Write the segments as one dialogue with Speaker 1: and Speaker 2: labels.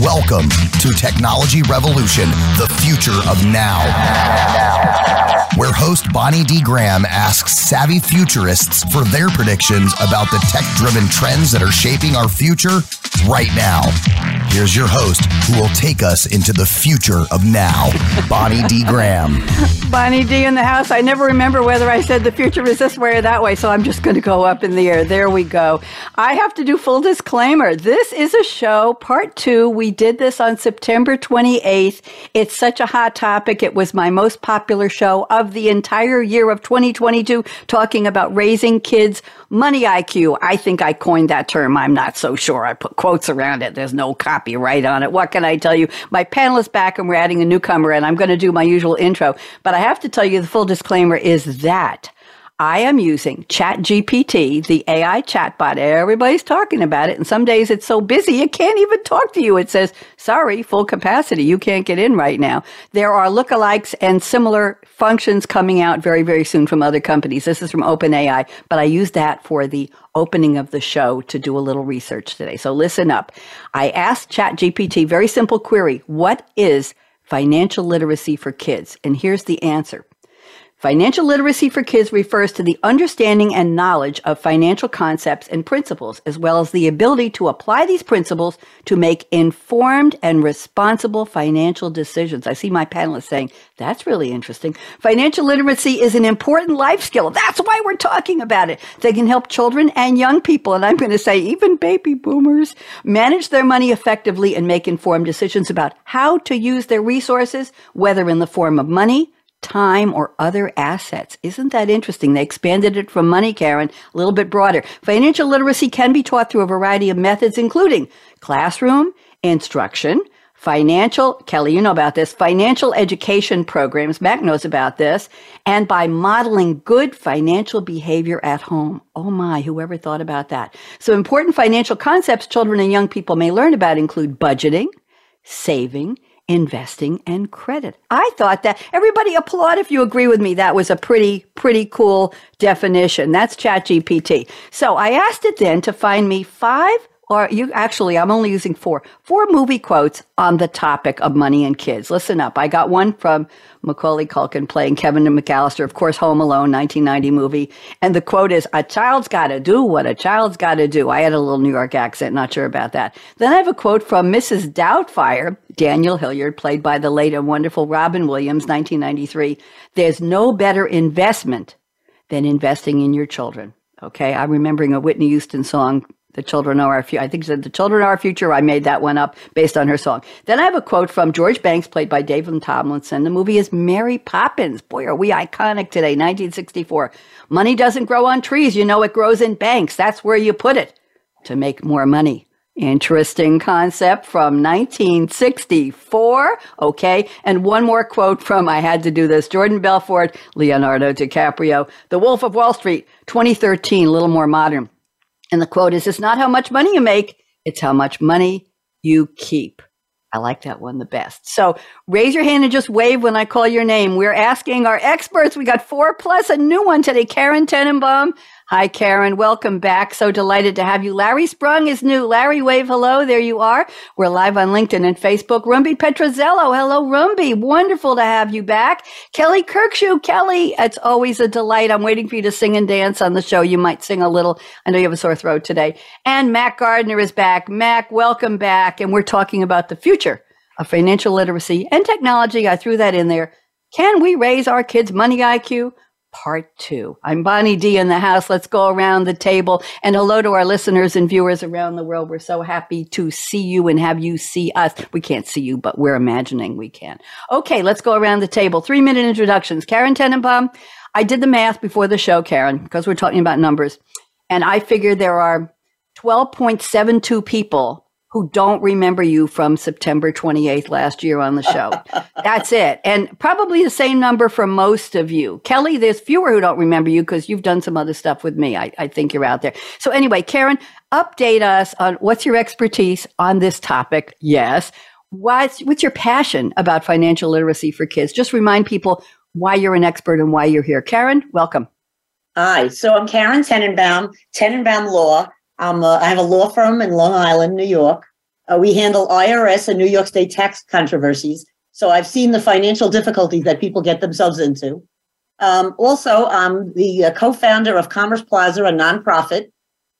Speaker 1: Welcome to Technology Revolution, the future of now. Where host Bonnie D. Graham asks savvy futurists for their predictions about the tech driven trends that are shaping our future right now. Here's your host who will take us into the future of now, Bonnie D. Graham.
Speaker 2: Bonnie D in the house. I never remember whether I said the future is this way or that way, so I'm just going to go up in the air. There we go. I have to do full disclaimer. This is a show, part two. We did this on September 28th. It's such a hot topic. It was my most popular show of the entire year of 2022, talking about raising kids' money IQ. I think I coined that term. I'm not so sure. I put quotes around it. There's no copyright on it. What can I tell you? My panel is back and we're adding a newcomer and I'm going to do my usual intro. But I have to tell you the full disclaimer is that I am using ChatGPT, the AI chatbot. Everybody's talking about it. And some days it's so busy, it can't even talk to you. It says, sorry, full capacity. You can't get in right now. There are lookalikes and similar functions coming out very, very soon from other companies. This is from OpenAI, but I use that for the opening of the show to do a little research today. So listen up. I asked ChatGPT, very simple query. What is financial literacy for kids? And here's the answer. Financial literacy for kids refers to the understanding and knowledge of financial concepts and principles, as well as the ability to apply these principles to make informed and responsible financial decisions. I see my panelists saying, that's really interesting. Financial literacy is an important life skill. That's why we're talking about it. They can help children and young people, and I'm going to say even baby boomers, manage their money effectively and make informed decisions about how to use their resources, whether in the form of money, time, or other assets. Isn't that interesting? They expanded it from money, Karen, a little bit broader. Financial literacy can be taught through a variety of methods, including classroom, instruction, financial, Kelly, you know about this, financial education programs, Mac knows about this, and by modeling good financial behavior at home. Oh my, whoever thought about that? So important financial concepts children and young people may learn about include budgeting, saving, investing and credit. I thought that everybody applaud if you agree with me. That was a pretty, pretty cool definition. That's ChatGPT. So I asked it then to find me five or you actually, I'm only using four, four movie quotes on the topic of money and kids. Listen up. I got one from Macaulay Culkin playing Kevin McCallister, of course, Home Alone, 1990 movie. And the quote is, a child's got to do what a child's got to do. I had a little New York accent, not sure about that. Then I have a quote from Mrs. Doubtfire, Daniel Hillard, played by the late and wonderful Robin Williams, 1993. There's no better investment than investing in your children. Okay, I'm remembering a Whitney Houston song the children are our future. I think said the children are our future. I made that one up based on her song. Then I have a quote from George Banks, played by David Tomlinson. The movie is Mary Poppins. Boy, are we iconic today. 1964. Money doesn't grow on trees. You know, it grows in banks. That's where you put it to make more money. Interesting concept from 1964. Okay. And one more quote from, I had to do this, Jordan Belfort, Leonardo DiCaprio, The Wolf of Wall Street, 2013, a little more modern. And the quote is, it's not how much money you make, it's how much money you keep. I like that one the best. So raise your hand and just wave when I call your name. We're asking our experts. We got four plus a new one today. Karen Tenenbaum, Hi, Karen. Welcome back. So delighted to have you. Larry Sprung is new. Larry, wave hello. There you are. We're live on LinkedIn and Facebook. Rumbi Petrozzello. Hello, Rumbi. Wonderful to have you back. Kelly Kirk-Xu. Kelly, it's always a delight. I'm waiting for you to sing and dance on the show. You might sing a little. I know you have a sore throat today. And Mac Gardner is back. Mac, welcome back. And we're talking about the future of financial literacy and technology. I threw that in there. Can we raise our kids' money IQ? Part two. I'm Bonnie D in the house. Let's go around the table and hello to our listeners and viewers around the world. We're so happy to see you and have you see us. We can't see you, but we're imagining we can. Okay, let's go around the table. Three minute introductions. Karen Tenenbaum. I did the math before the show, Karen, because we're talking about numbers. And I figured there are 12.72 people who don't remember you from September 28th last year on the show. That's it. And probably the same number for most of you. Kelly, there's fewer who don't remember you because you've done some other stuff with me. I, I think you're out there. So anyway, Karen, update us on what's your expertise on this topic. Yes. What's, what's your passion about financial literacy for kids? Just remind people why you're an expert and why you're here. Karen, welcome.
Speaker 3: Hi, so I'm Karen Tenenbaum, Tenenbaum Law. I'm a, I have a law firm in Long Island, New York. Uh, we handle IRS and New York State tax controversies. So I've seen the financial difficulties that people get themselves into. Um, also, I'm the uh, co-founder of Commerce Plaza, a nonprofit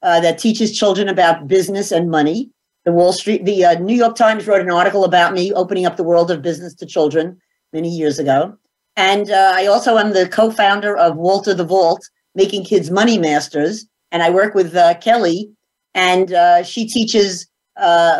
Speaker 3: uh, that teaches children about business and money. The Wall Street, the uh, New York Times wrote an article about me opening up the world of business to children many years ago. And uh, I also am the co-founder of Walter the Vault, making kids money masters. And I work with uh, Kelly, and uh, she teaches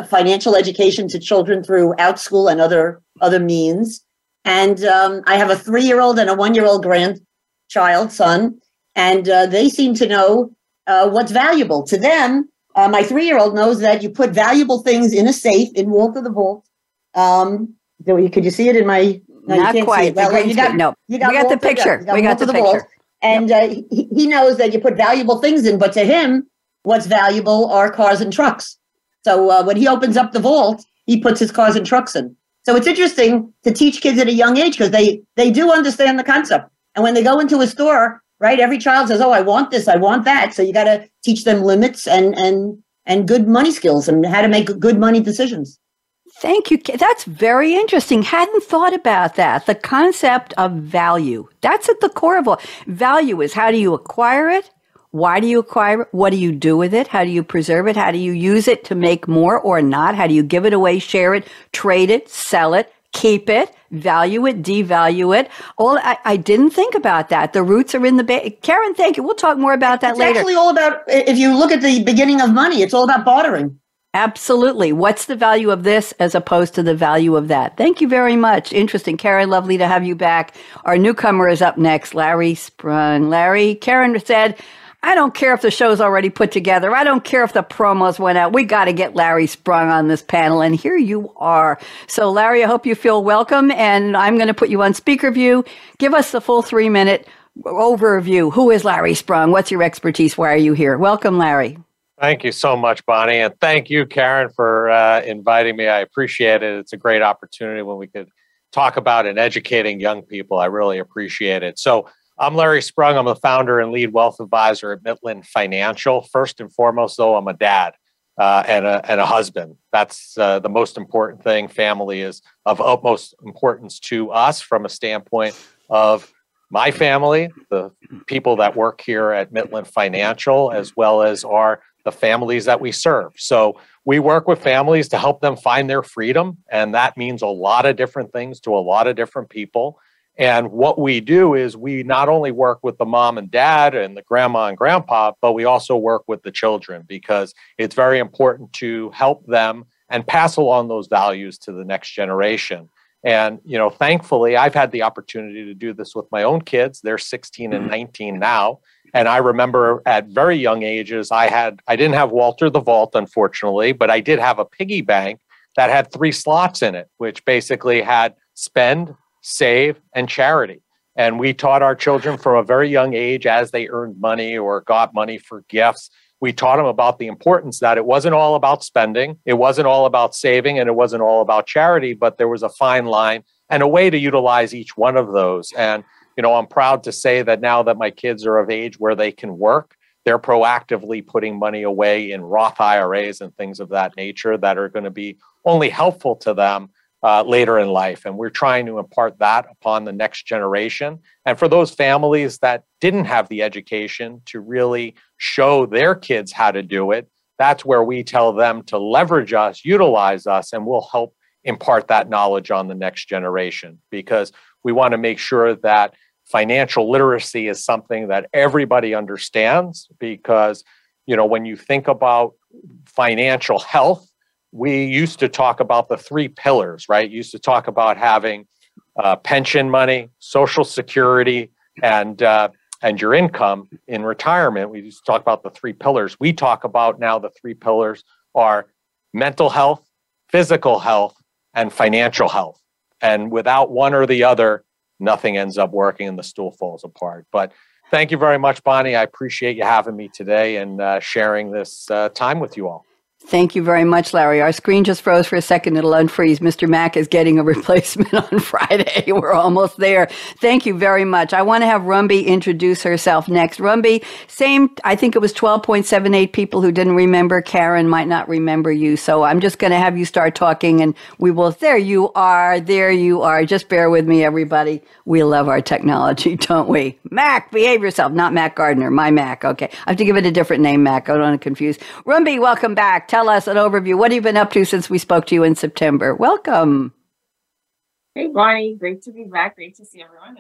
Speaker 3: financial education to children through Outschool and other other means. And um, I have a three year old and a one year old grandchild son, and uh, they seem to know uh, what's valuable to them. Uh, my three year old knows that you put valuable things in a safe in Walter the Vault. Um, could you see it in my?
Speaker 2: No, Not quite. Well, you got, no, you got we got the picture. Got we got the, picture. Vault,
Speaker 3: and yep. Uh, he, he knows that you put valuable things in, but to him, what's valuable are cars and trucks. So uh, when he opens up the vault, he puts his cars and trucks in. So it's interesting to teach kids at a young age because they they do understand the concept. And when they go into a store, right, every child says, "Oh, I want this, I want that." So you got to teach them limits and and and good money skills and how to make good money decisions.
Speaker 2: Thank you. That's very interesting. Hadn't thought about that. The concept of value. That's at the core of all. Value is how do you acquire it? Why do you acquire it? What do you do with it? How do you preserve it? How do you use it to make more or not? How do you give it away, share it, trade it, sell it, keep it, value it, devalue it? All I, I didn't think about that. The roots are in the ba- Karen. Thank you. We'll talk more about that
Speaker 3: it's
Speaker 2: later. It's
Speaker 3: actually all about. If you look at the beginning of money, it's all about bartering.
Speaker 2: Absolutely. What's the value of this as opposed to the value of that? Thank you very much. Interesting. Karen, lovely to have you back. Our newcomer is up next, Larry Sprung. Larry, Karen said, I don't care if the show's already put together. I don't care if the promos went out. We got to get Larry Sprung on this panel. And here you are. So, Larry, I hope you feel welcome. And I'm going to put you on speaker view. Give us the full three minute overview. Who is Larry Sprung? What's your expertise? Why are you here? Welcome, Larry.
Speaker 4: Thank you so much, Bonnie. And thank you, Karen, for uh, inviting me. I appreciate it. It's a great opportunity when we could talk about and educating young people. I really appreciate it. So, I'm Larry Sprung. I'm the founder and lead wealth advisor at Mitlin Financial. First and foremost, though, I'm a dad uh, and, a, and a husband. That's uh, the most important thing. Family is of utmost importance to us from a standpoint of my family, the people that work here at Mitlin Financial, as well as our the families that we serve. So we work with families to help them find their freedom, and that means a lot of different things to a lot of different people. And what we do is we not only work with the mom and dad and the grandma and grandpa, but we also work with the children because it's very important to help them and pass along those values to the next generation. And, you know, thankfully, I've had the opportunity to do this with my own kids. They're 16 and mm-hmm. 19 now. And I remember at very young ages, I had, I didn't have Walter the Vault, unfortunately, but I did have a piggy bank that had three slots in it, which basically had spend, save, and charity. And we taught our children from a very young age as they earned money or got money for gifts. We taught them about the importance that it wasn't all about spending, it wasn't all about saving, and it wasn't all about charity, but there was a fine line and a way to utilize each one of those. And, you know, I'm proud to say that now that my kids are of age where they can work, they're proactively putting money away in Roth IRAs and things of that nature that are going to be only helpful to them uh, later in life. And we're trying to impart that upon the next generation. And for those families that didn't have the education to really show their kids how to do it, that's where we tell them to leverage us, utilize us, and we'll help impart that knowledge on the next generation because we want to make sure that financial literacy is something that everybody understands because you know when you think about financial health we used to talk about the three pillars, right? used to talk about having uh, pension money, social security, and uh, and your income in retirement. We used to talk about the three pillars. We talk about now the three pillars are mental health, physical health, and financial health. And without one or the other, nothing ends up working and the stool falls apart. But thank you very much, Bonnie. I appreciate you having me today and uh, sharing this uh, time with you all.
Speaker 2: Thank you very much, Larry. Our screen just froze for a second. It'll unfreeze. Mr. Mack is getting a replacement on Friday. We're almost there. Thank you very much. I want to have Rumbi introduce herself next. Rumbi, same, I think it was 12.78 people who didn't remember. Karen might not remember you. So I'm just going to have you start talking and we will. There you are. There you are. Just bear with me, everybody. We love our technology, don't we? Mac, behave yourself. Not Mac Gardner, my Mac. Okay. I have to give it a different name, Mac. I don't want to confuse. Rumbi, welcome back. Tell tell us an overview. What have you been up to since we spoke to you in September? Welcome.
Speaker 5: Hey, Bonnie. Great to be back. Great to see everyone.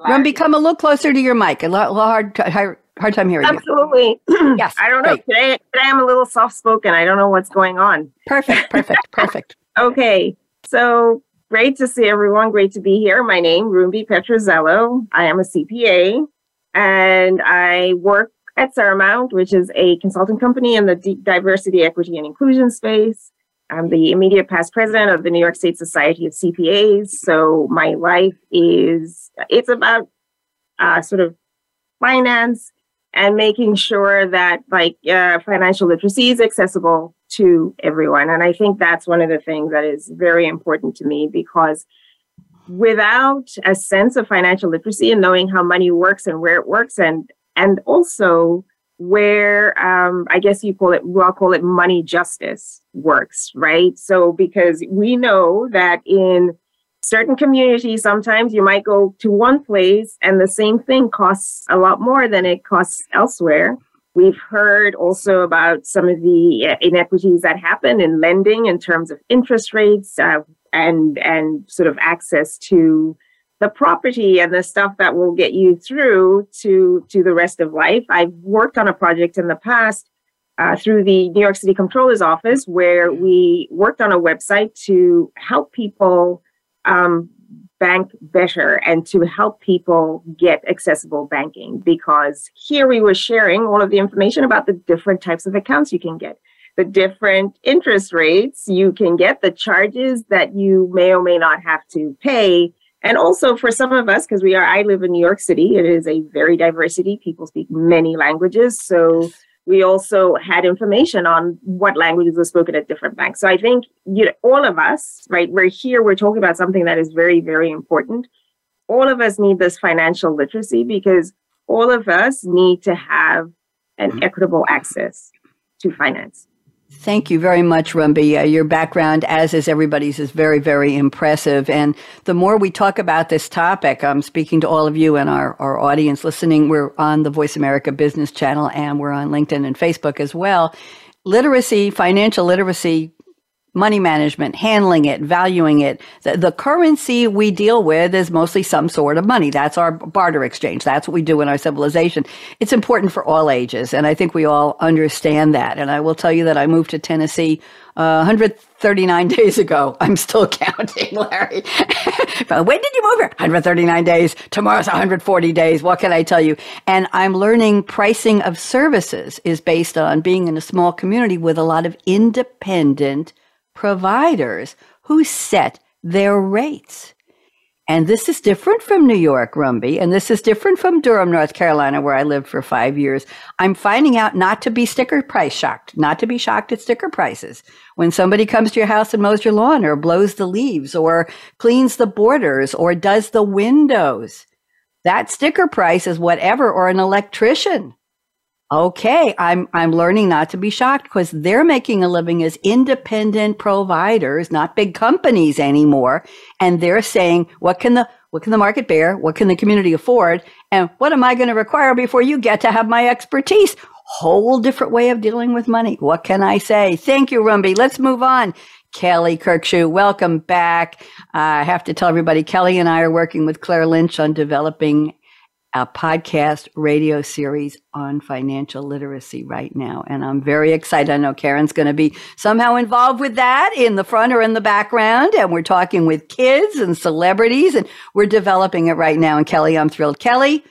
Speaker 2: Run, become a little closer to your mic. A lot, hard, hard, hard time hearing
Speaker 5: Absolutely.
Speaker 2: you. Absolutely. yes.
Speaker 5: I don't know. Today, today I'm a little soft spoken. I don't know what's going on.
Speaker 2: Perfect. Perfect. perfect.
Speaker 5: okay. So great to see everyone. Great to be here. My name, Rumbi Petrozzello. I am a CPA and I work at Seramount, which is a consulting company in the diversity, equity, and inclusion space. I'm the immediate past president of the New York State Society of CPAs. So my life is it's about uh, sort of finance and making sure that like uh, financial literacy is accessible to everyone. And I think that's one of the things that is very important to me because without a sense of financial literacy and knowing how money works and where it works and and also where um, I guess you call it, we'll call it money justice works, right? So, because we know that in certain communities, sometimes you might go to one place and the same thing costs a lot more than it costs elsewhere. We've heard also about some of the uh, inequities that happen in lending in terms of interest rates uh, and and sort of access to the property and the stuff that will get you through to to the rest of life. I've worked on a project in the past uh, through the New York City Comptroller's Office where we worked on a website to help people um, bank better and to help people get accessible banking because here we were sharing all of the information about the different types of accounts you can get the different interest rates you can get the charges that you may or may not have to pay and also for some of us because we are i live in new york city it is a very diversity people speak many languages. So we also had information on what languages were spoken at different banks. So i think you know, all of us right we're here we're talking about something that is very very important. All of us need this financial literacy because all of us need to have an mm-hmm. equitable access to finance
Speaker 2: Thank you very much, Rumbi. Uh, your background, as is everybody's, is very, very impressive. And the more we talk about this topic, I'm speaking to all of you and our, our audience listening. We're on the Voice America Business Channel and we're on LinkedIn and Facebook as well. Literacy, financial literacy money management, handling it, valuing it. The, the, currency we deal with is mostly some sort of money. That's our barter exchange. That's what we do in our civilization. It's important for all ages. And I think we all understand that. And I will tell you that I moved to Tennessee uh, 139 days ago. I'm still counting, Larry. but when did you move here? 139 days. Tomorrow's 140 days. What can I tell you? And I'm learning pricing of services is based on being in a small community with a lot of independent providers who set their rates. And this is different from New York, Rumbi, and this is different from Durham, North Carolina, where I lived for five years. I'm finding out not to be sticker price shocked, not to be shocked at sticker prices. When somebody comes to your house and mows your lawn or blows the leaves or cleans the borders or does the windows, that sticker price is whatever, or an electrician okay, I'm I'm learning not to be shocked because they're making a living as independent providers, not big companies anymore, and they're saying, what can the what can the market bear? What can the community afford? And what am I going to require before you get to have my expertise? Whole different way of dealing with money. What can I say? Thank you, Rumbi. Let's move on. Kelly Kirk-Xu, welcome back. Uh, I have to tell everybody, Kelly and I are working with Claire Lynch on developing a podcast radio series on financial literacy right now. And I'm very excited. I know Karen's going to be somehow involved with that in the front or in the background. And we're talking with kids and celebrities and we're developing it right now. And Kelly, I'm thrilled. Kelly,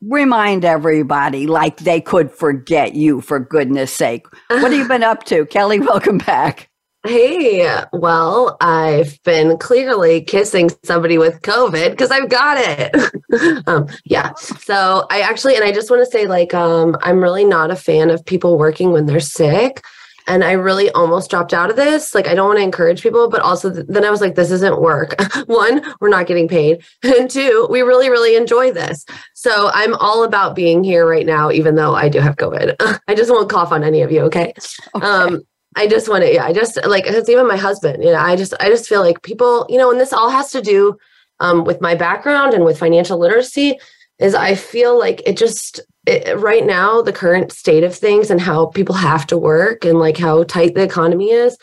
Speaker 2: remind everybody like they could forget you for goodness sake. What have you been up to? Kelly, welcome back.
Speaker 6: Hey, well, I've been clearly kissing somebody with COVID because I've got it. um, yeah. So I actually, and I just want to say, like, um, I'm really not a fan of people working when they're sick. and I really almost dropped out of this. Like, I don't want to encourage people, but also th- then I was like, this isn't work. One, we're not getting paid. And two, we really, really enjoy this. So I'm all about being here right now, even though I do have COVID. I just won't cough on any of you. Okay. okay. Um, I just want to, yeah, I just like, it's even my husband, you know, I just, I just feel like people, you know, and this all has to do um, with my background and with financial literacy is I feel like it just it, right now the current state of things and how people have to work and like how tight the economy is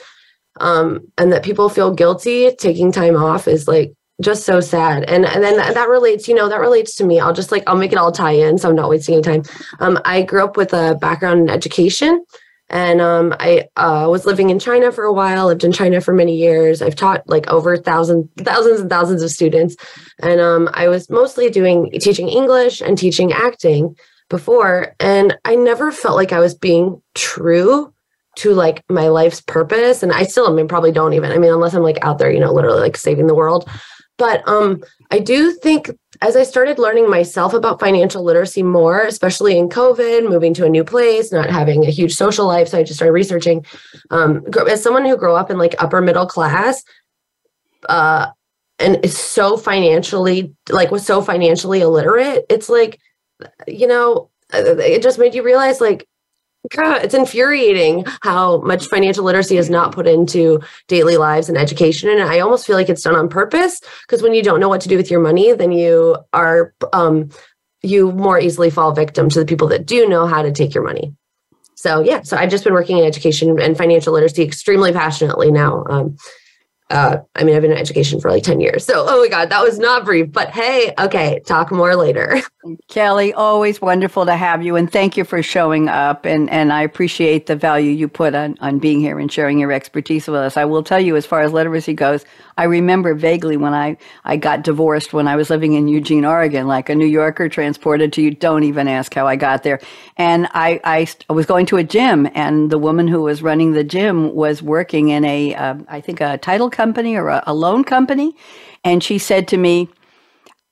Speaker 6: um, and that people feel guilty taking time off is like just so sad. And and then that, that, relates you know that relates to me. I'll just like i'll make it all tie in so i'm not wasting any time. Um, i grew up with a background in education and um, I uh, was living in China for a while. Lived in China for many years. I've taught like over thousands, thousands and thousands of students, and um, I was mostly doing teaching English and teaching acting before. And I never felt like I was being true to like my life's purpose. And I still, I mean, probably don't even. I mean, unless I'm like out there, you know, literally like saving the world. But um, I do think as I started learning myself about financial literacy more, especially in COVID, moving to a new place, not having a huge social life, so I just started researching. Um, as someone who grew up in like upper middle class, uh, and is so financially like was so financially illiterate, it's like, you know, it just made you realize like God, it's infuriating how much financial literacy is not put into daily lives and education. And I almost feel like it's done on purpose because when you don't know what to do with your money, then you are, um, you more easily fall victim to the people that do know how to take your money. So, yeah, so I've just been working in education and financial literacy extremely passionately now. Um, uh, I mean, I've been in education for like 10 years. So, oh my God, that was not brief, but hey, okay, talk more later.
Speaker 2: Kelly, always wonderful to have you. And thank you for showing up. And, and I appreciate the value you put on, on being here and sharing your expertise with us. I will tell you, as far as literacy goes, I remember vaguely when I, I got divorced when I was living in Eugene, Oregon, like a New Yorker transported to you. Don't even ask how I got there. And I, I, I was going to a gym, and the woman who was running the gym was working in a, uh, I think, a title company or a, a loan company. And she said to me,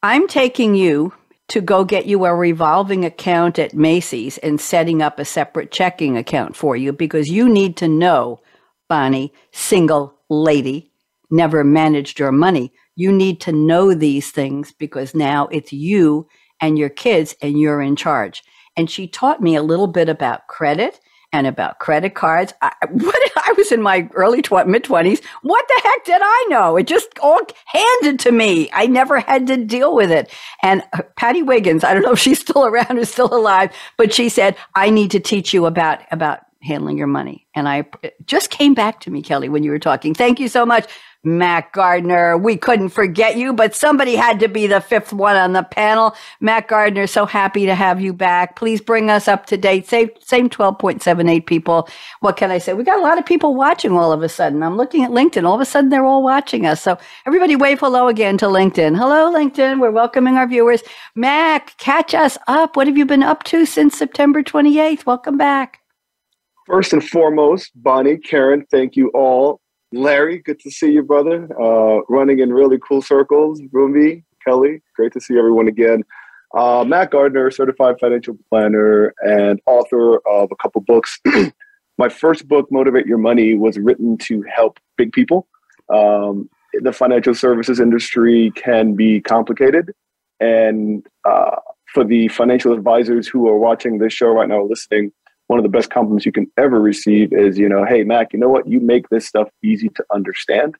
Speaker 2: I'm taking you to go get you a revolving account at Macy's and setting up a separate checking account for you because you need to know, Bonnie, single lady, never managed your money. You need to know these things because now it's you and your kids and you're in charge. And she taught me a little bit about credit and about credit cards. I, what, I was in my early tw- mid 20s. What the heck did I know? It just all handed to me. I never had to deal with it. And uh, Patty Wiggins, I don't know if she's still around or still alive, but she said, I need to teach you about, about handling your money. And I just came back to me, Kelly, when you were talking. Thank you so much. Mac Gardner, we couldn't forget you, but somebody had to be the fifth one on the panel. Mac Gardner, so happy to have you back. Please bring us up to date. Same, same 12.78 people. What can I say? We got a lot of people watching all of a sudden. I'm looking at LinkedIn. All of a sudden, they're all watching us. So everybody wave hello again to LinkedIn. Hello, LinkedIn. We're welcoming our viewers. Mac, catch us up. What have you been up to since September 28th? Welcome back.
Speaker 7: First and foremost, Bonnie, Karen, thank you all Larry, good to see you, brother. Uh, running in really cool circles. Rumbi, Kelly, great to see everyone again. Uh, Mac Gardner, certified financial planner and author of a couple books. My first book, Motivate Your Money, was written to help big people. Um, the financial services industry can be complicated. And uh, for the financial advisors who are watching this show right now, listening, one of the best compliments you can ever receive is, you know, hey, Mac, you know what? You make this stuff easy to understand.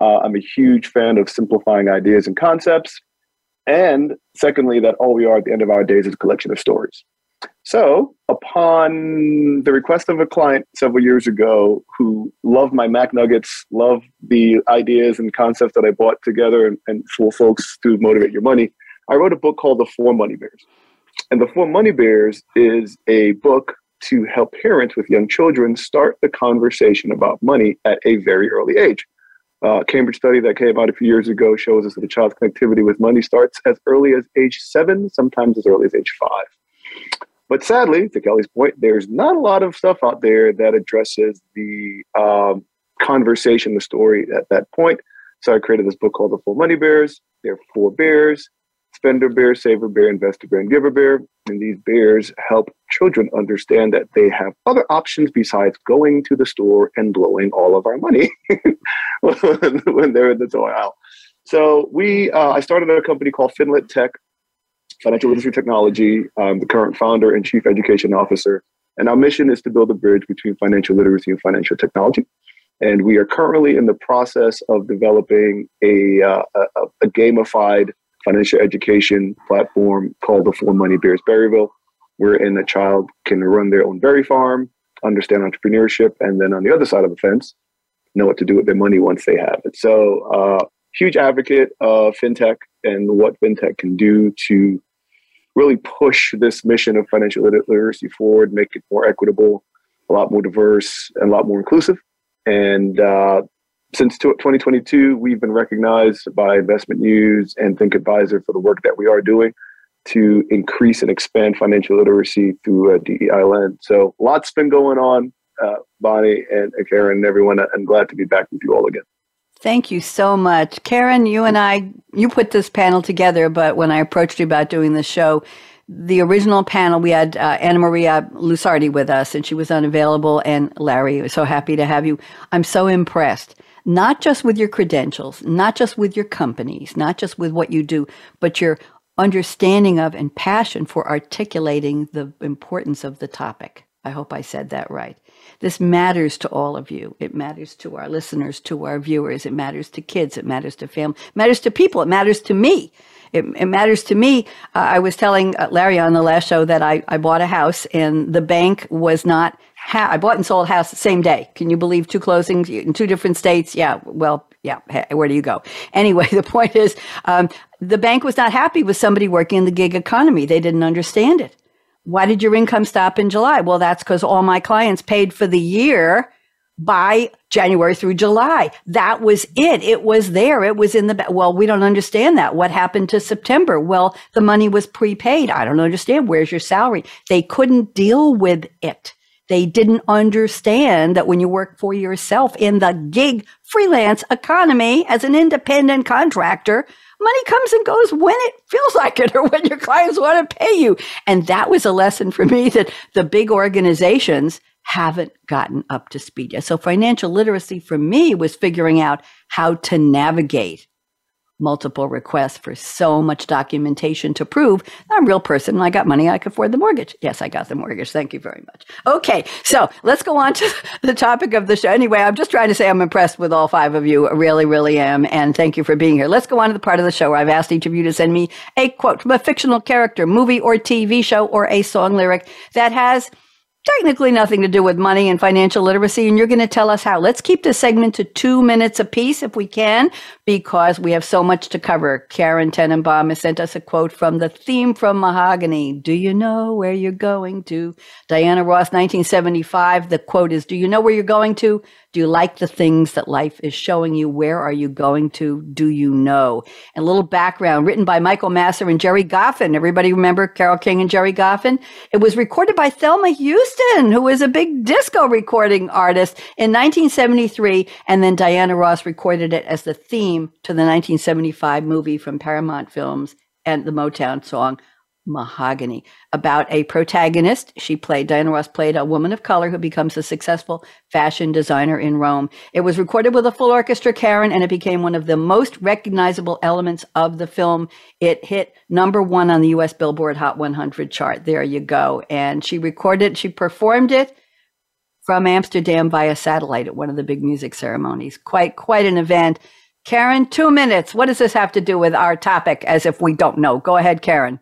Speaker 7: Uh, I'm a huge fan of simplifying ideas and concepts. And secondly, that all we are at the end of our days is a collection of stories. So, upon the request of a client several years ago who loved my Mac Nuggets, loved the ideas and concepts that I brought together and, and for folks to motivate your money, I wrote a book called The Four Money Bears. And The Four Money Bears is a book to help parents with young children start the conversation about money at a very early age. Uh, Cambridge study that came out a few years ago shows us that a child's connectivity with money starts as early as age seven, sometimes as early as age five. But sadly, to Kelly's point, there's not a lot of stuff out there that addresses the um, conversation, the story at that point. So I created this book called The Four Money Bears. There are four bears. It's Spender Bear, Saver Bear, Investor Bear, and Giver Bear. And these bears help children understand that they have other options besides going to the store and blowing all of our money when they're in the toy aisle. So we, uh, I started a company called Finlit Tech, Financial Literacy Technology. I'm the current founder and chief education officer. And our mission is to build a bridge between financial literacy and financial technology. And we are currently in the process of developing a, uh, a, a, gamified financial education platform called the Four Money Bears Berryville, wherein a child can run their own berry farm, understand entrepreneurship, and then on the other side of the fence, know what to do with their money once they have it. So, uh, huge advocate of fintech and what fintech can do to really push this mission of financial literacy forward, make it more equitable, a lot more diverse, and a lot more inclusive. And uh, since 2022, we've been recognized by Investment News and Think Advisor for the work that we are doing to increase and expand financial literacy through a DEI lens. So lots been going on, uh, Bonnie and Karen and everyone. I'm glad to be back with you all again.
Speaker 2: Thank you so much. Karen, you and I, you put this panel together, but when I approached you about doing the show, the original panel, we had uh, Annamaria Lusardi with us, and she was unavailable. And Larry, was so happy to have you. I'm so impressed, not just with your credentials, not just with your companies, not just with what you do, but your understanding of and passion for articulating the importance of the topic. I hope I said that right. This matters to all of you. It matters to our listeners, to our viewers. It matters to kids. It matters to family. It matters to people. It matters to me. It, it matters to me. Uh, I was telling uh, Larry on the last show that I, I bought a house and the bank was not, ha- I bought and sold a house the same day. Can you believe two closings in two different states? Yeah. Well, yeah. Where do you go? Anyway, the point is, um, the bank was not happy with somebody working in the gig economy. They didn't understand it. Why did your income stop in July? Well, that's because all my clients paid for the year by January through July. That was it. It was there. It was in the, well, we don't understand that. What happened to September? Well, the money was prepaid. I don't understand. Where's your salary? They couldn't deal with it. They didn't understand that when you work for yourself in the gig freelance economy as an independent contractor, money comes and goes when it feels like it or when your clients want to pay you. And that was a lesson for me that the big organizations haven't gotten up to speed yet. So financial literacy for me was figuring out how to navigate multiple requests for so much documentation to prove I'm a real person I got money, I could afford the mortgage. Yes, I got the mortgage. Thank you very much. Okay, so let's go on to the topic of the show. Anyway, I'm just trying to say I'm impressed with all five of you. I really, really am. And thank you for being here. Let's go on to the part of the show where I've asked each of you to send me a quote from a fictional character, movie or TV show, or a song lyric that has technically nothing to do with money and financial literacy, and you're going to tell us how. Let's keep this segment to two minutes apiece if we can, because we have so much to cover. Karen Tenenbaum has sent us a quote from the theme from Mahogany. Do you know where you're going to? Diana Ross, 1975. The quote is, Do you know where you're going to? Do you like the things that life is showing you? Where are you going to? Do you know? And a little background written by Michael Masser and Gerry Goffin. Everybody remember Carole King and Gerry Goffin? It was recorded by Thelma Houston, who was a big disco recording artist in 1973. And then Diana Ross recorded it as the theme to the 1975 movie from Paramount Films and the Motown song Mahogany about a protagonist. She played, Diana Ross played a woman of color who becomes a successful fashion designer in Rome. It was recorded with a full orchestra, Karen, and it became one of the most recognizable elements of the film. It hit number one on the US Billboard Hot 100 chart. There you go. And she recorded, she performed it from Amsterdam via satellite at one of the big music ceremonies. Quite, quite an event. Karen, two minutes. What does this have to do with our topic as if we don't know? Go ahead, Karen.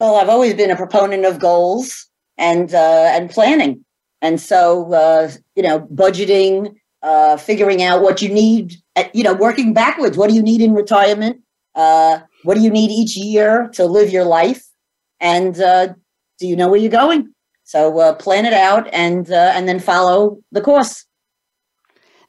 Speaker 3: Well, I've always been a proponent of goals and uh, and planning, and so uh, you know, budgeting, uh, figuring out what you need. Uh, you know, working backwards. What do you need in retirement? Uh, what do you need each year to live your life? And uh, do you know where you're going? So plan it out and and then follow the course.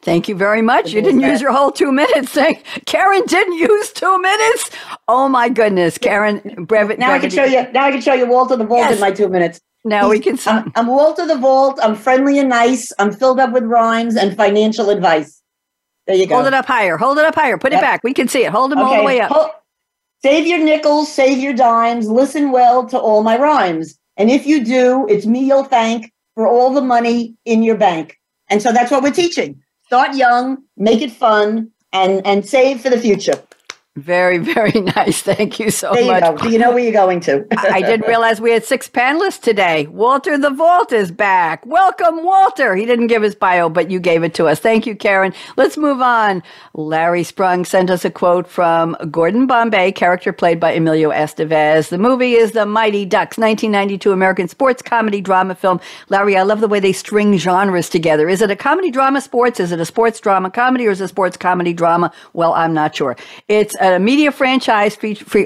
Speaker 2: Thank you very much. You didn't use your whole two minutes. Saying Karen didn't use two minutes. Oh my goodness, Karen.
Speaker 3: Brevet, now I can show you. Now I can show you Walter the Vault yes. in my two minutes.
Speaker 2: Now He's, we can.
Speaker 3: I'm, I'm Walter the Vault. I'm friendly and nice. I'm filled up with rhymes and financial advice. There you go.
Speaker 2: Hold it up higher. Hold it up higher. Put yep. it back. We can see it. Hold them okay. all the way up. Hold,
Speaker 3: Save your nickels, save your dimes, listen well to all my rhymes. And if you do, it's me you'll thank for all the money in your bank. And so that's what we're teaching. Start young, make it fun, and and save for the future.
Speaker 2: Very, very nice. Thank you so
Speaker 3: there you
Speaker 2: much.
Speaker 3: Go. Do you know where you're going to?
Speaker 2: I didn't realize we had six panelists today. Walter the Vault is back. Welcome, Walter. He didn't give his bio, but you gave it to us. Thank you, Karen. Let's move on. Larry Sprung sent us a quote from Gordon Bombay, character played by Emilio Estevez. The movie is The Mighty Ducks, 1992 American sports comedy drama film. Larry, I love the way they string genres together. Is it a comedy drama sports? Is it a sports drama comedy or is it a sports comedy drama? Well, I'm not sure. It's a media franchise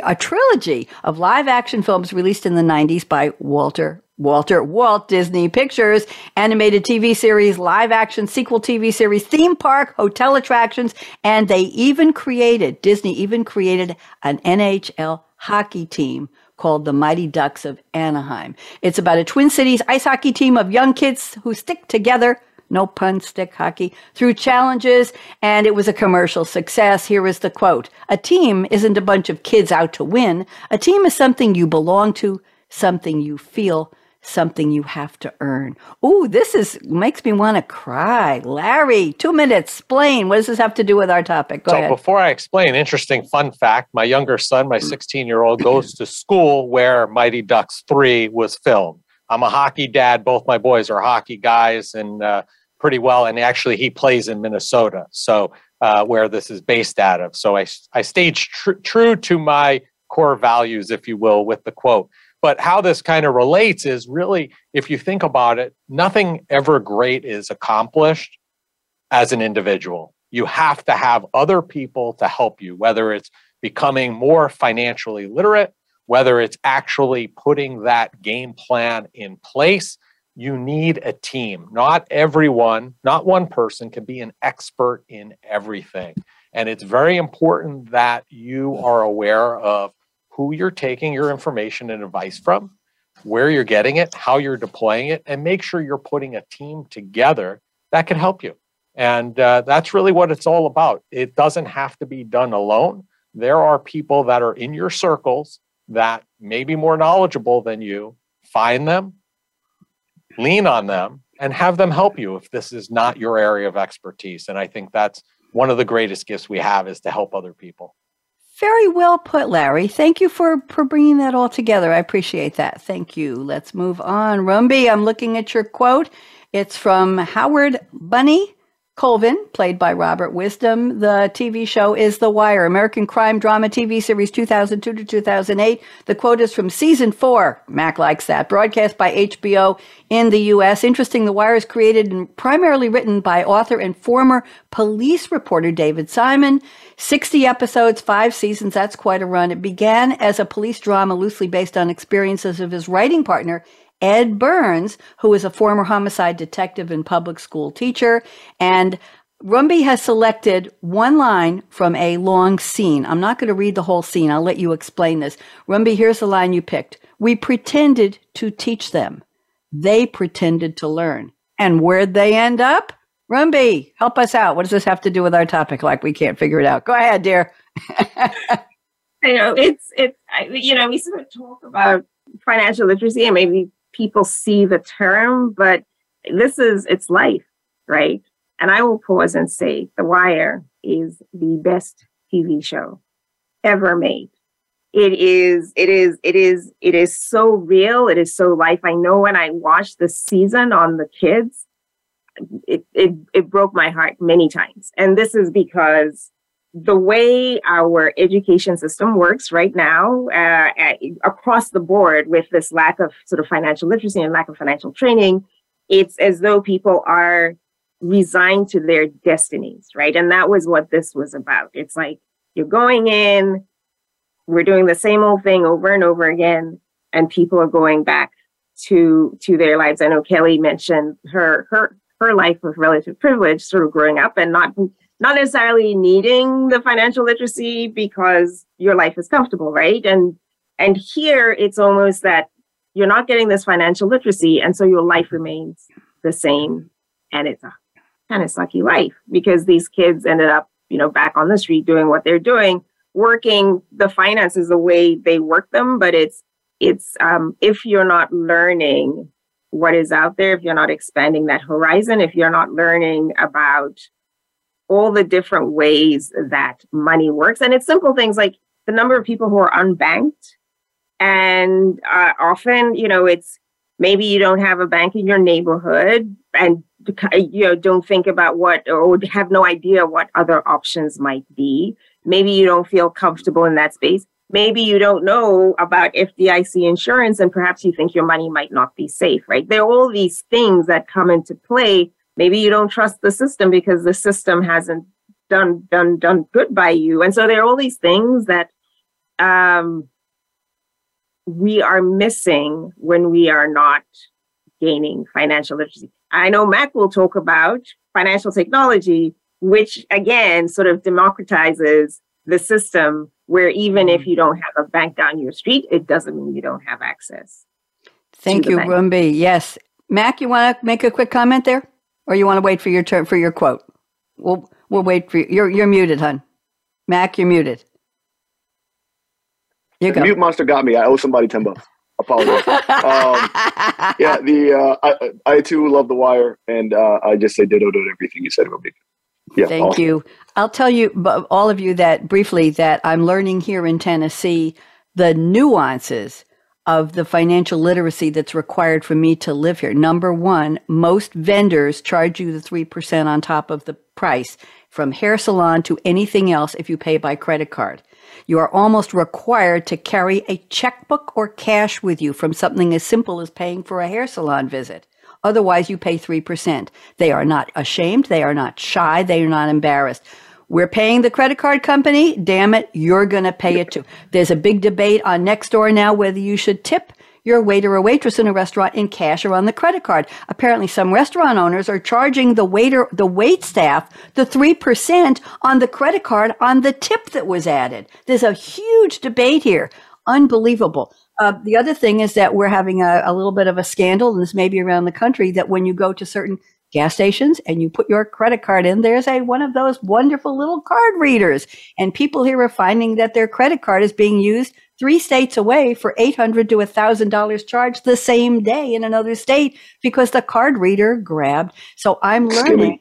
Speaker 2: a trilogy of live action films released in the 90s by Walter Walter Walt Disney Pictures, animated TV series, live action sequel TV series, theme park, hotel attractions, and they even created, Disney even created an NHL hockey team called the Mighty Ducks of Anaheim. It's about a Twin Cities ice hockey team of young kids who stick together no pun stick hockey, through challenges, and it was a commercial success. Here is the quote A team isn't a bunch of kids out to win. A team is something you belong to, something you feel, something you have to earn. Ooh, this is makes me want to cry. Larry, two minutes, explain. What does this have to do with our topic? Go
Speaker 4: so
Speaker 2: ahead.
Speaker 4: before I explain, interesting fun fact, my younger son, my 16 year old, goes to school where Mighty Ducks 3 was filmed. I'm a hockey dad. Both my boys are hockey guys, and uh, pretty well. And actually, he plays in Minnesota, so uh, where this is based out of. So I, I stayed tr- true to my core values, if you will, with the quote. But how this kind of relates is really, if you think about it, nothing ever great is accomplished as an individual. You have to have other people to help you, whether it's becoming more financially literate, whether it's actually putting that game plan in place, you need a team. Not everyone, not one person can be an expert in everything. And it's very important that you are aware of who you're taking your information and advice from, where you're getting it, how you're deploying it, and make sure you're putting a team together that can help you. And uh, that's really what it's all about. It doesn't have to be done alone. There are people that are in your circles that may be more knowledgeable than you. Find them, lean on them and have them help you if this is not your area of expertise. And I think that's one of the greatest gifts we have is to help other people.
Speaker 2: Very well put, Larry. Thank you for, for bringing that all together. I appreciate that. Thank you. Let's move on. Rumbi, I'm looking at your quote. It's from Howard Bunny Colvin, played by Robert Wisdom. The TV show is The Wire, American crime drama TV series 2002 to 2008. The quote is from season four. Mac likes that. Broadcast by HBO in the U.S. Interesting, The Wire is created and primarily written by author and former police reporter David Simon. 60 episodes, five seasons. That's quite a run. It began as a police drama loosely based on experiences of his writing partner, Ed Burns, who is a former homicide detective and public school teacher. And Rumbi has selected one line from a long scene. I'm not going to read the whole scene. I'll let you explain this. Rumbi, here's the line you picked. We pretended to teach them. They pretended to learn. And where'd they end up? Rumbi, help us out. What does this have to do with our topic? Like we can't figure it out. Go ahead, dear.
Speaker 5: I know it's it's you know we sort of talk about financial literacy and maybe people see the term, but this is it's life, right? And I will pause and say The Wire is the best TV show ever made. It is, it is, it is, it is so real. It is so life. I know when I watched the season on the kids, it, it, it broke my heart many times. And this is because the way our education system works right now uh, across the board with this lack of sort of financial literacy and lack of financial training, it's as though people are resigned to their destinies, right? And that was what this was about. It's like you're going in, we're doing the same old thing over and over again, and people are going back to to their lives. I know Kelly mentioned her her her life with relative privilege, sort of growing up and not not necessarily needing the financial literacy because your life is comfortable, right? And and here it's almost that you're not getting this financial literacy, and so your life remains the same, and it's a kind of sucky life because these kids ended up, you know, back on the street doing what they're doing working the finances the way they work them, but it's it's um, if you're not learning what is out there, if you're not expanding that horizon, if you're not learning about all the different ways that money works, and it's simple things like the number of people who are unbanked, and uh, often, you know, it's maybe you don't have a bank in your neighborhood, and you know don't think about what or have no idea what other options might be. Maybe you don't feel comfortable in that space maybe you don't know about FDIC insurance and perhaps you think your money might not be safe, right? There are all these things that come into play. Maybe you don't trust the system because the system hasn't done done done good by you. And so there are all these things that um, we are missing when we are not gaining financial literacy. I know Mac will talk about financial technology, which again sort of democratizes the system where even if mm. you don't have a bank down your street, it doesn't mean you don't have access.
Speaker 2: Thank you, Rumbi. Yes. Mac, you want to make a quick comment there? Or you want to wait for your turn for your quote? We'll we'll wait for you. You're you're muted, hun. Mac, you're muted.
Speaker 7: You the go. mute monster got me. I owe somebody ten bucks. Apologize. um, yeah, the uh, I, I too love the wire, and uh, I just say ditto to everything you said, Rumbi.
Speaker 2: Yeah, Thank awesome. you. I'll tell you, all of you, that briefly, that I'm learning here in Tennessee the nuances of the financial literacy that's required for me to live here. Number one, most vendors charge you the 3% on top of the price from hair salon to anything else if you pay by credit card. You are almost required to carry a checkbook or cash with you from something as simple as paying for a hair salon visit. Otherwise, you pay 3%. They are not ashamed. They are not shy. They are not embarrassed. We're paying the credit card company. Damn it, you're going to pay it too. There's a big debate on Nextdoor now whether you should tip your waiter or waitress in a restaurant in cash or on the credit card. Apparently, some restaurant owners are charging the waiter, the wait staff, the 3% on the credit card on the tip that was added. There's a huge debate here. Unbelievable. Uh, the other thing is that we're having a, a, little bit of a scandal, and this may be around the country, that when you go to certain gas stations and you put your credit card in, there's a one of those wonderful little card readers, and people here are finding that their credit card is being used three states away for eight hundred to a thousand dollars charged the same day in another state because the card reader grabbed. So I'm learning. Skimming.